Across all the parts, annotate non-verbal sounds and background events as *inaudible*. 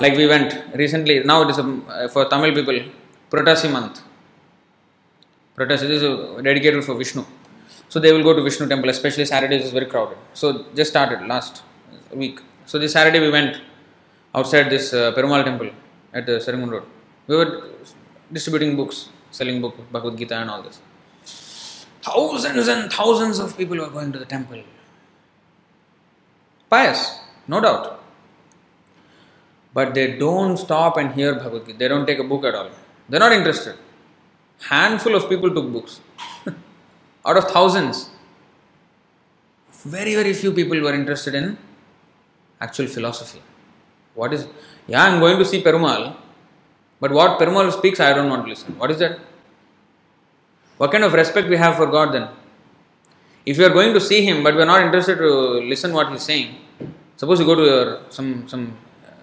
Like we went recently, now it is a, for Tamil people, Purattasi month. Purattasi is uh, dedicated for Vishnu. So they will go to Vishnu temple, especially Saturdays is very crowded. So just started last week. So this Saturday we went outside this uh, Perumal temple at the Serangoon Road. We were distributing books, selling book, Bhagavad Gita and all this. Thousands and thousands of people were going to the temple. Pious, no doubt. But they don't stop and hear Bhagavad Gita. They don't take a book at all. They're not interested. Handful of people took books. *laughs* Out of thousands, very, very few people were interested in actual philosophy. What is, yeah, I'm going to see Perumal, but what Perumal speaks, I don't want to listen. What is that? What kind of respect we have for God then? If you are going to see Him, but we are not interested to listen what He is saying, suppose you go to your, some, some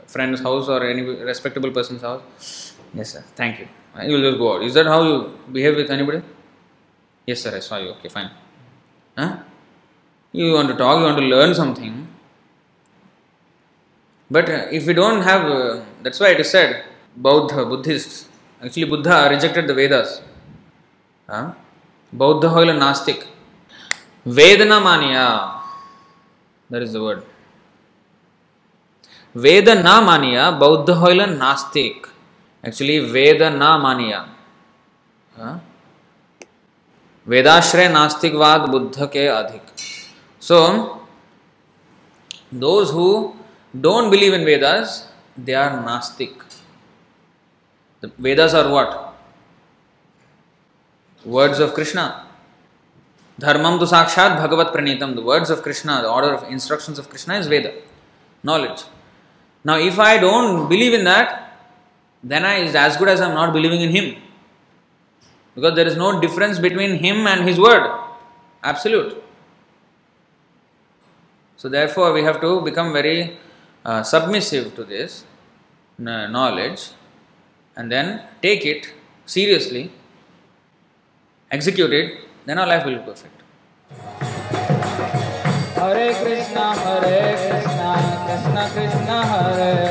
friend's house or any respectable person's house, yes sir, thank you. You will just go out. Is that how you behave with anybody? Yes sir, I saw you. Okay, fine. Huh? You want to talk, you want to learn something. But uh, if we don't have, uh, that's why it is said, Buddha, Buddhists, actually Buddha rejected the Vedas. हाँ? बौद्ध होइल नास्तिक। वेदना मानिया। There is the word वेद ना मानिया, बौद्ध होइल नास्तिक। एक्चुअली वेद ना मानिया हाँ? वेदाश्रय नास्तिकवाद बुद्ध के अधिक। So those who don't believe in Vedas they are नास्तिक। Vedas are what? Words of Krishna. Dharmam tu sakshat bhagavat pranitam. The words of Krishna, the order of instructions of Krishna is Veda, knowledge. Now, if I don't believe in that, then I is as good as I am not believing in Him. Because there is no difference between Him and His word. Absolute. So, therefore, we have to become very uh, submissive to this knowledge and then take it seriously, execute it, then our life will be perfect. Hare Krishna, Hare Krishna, Krishna Krishna, Hare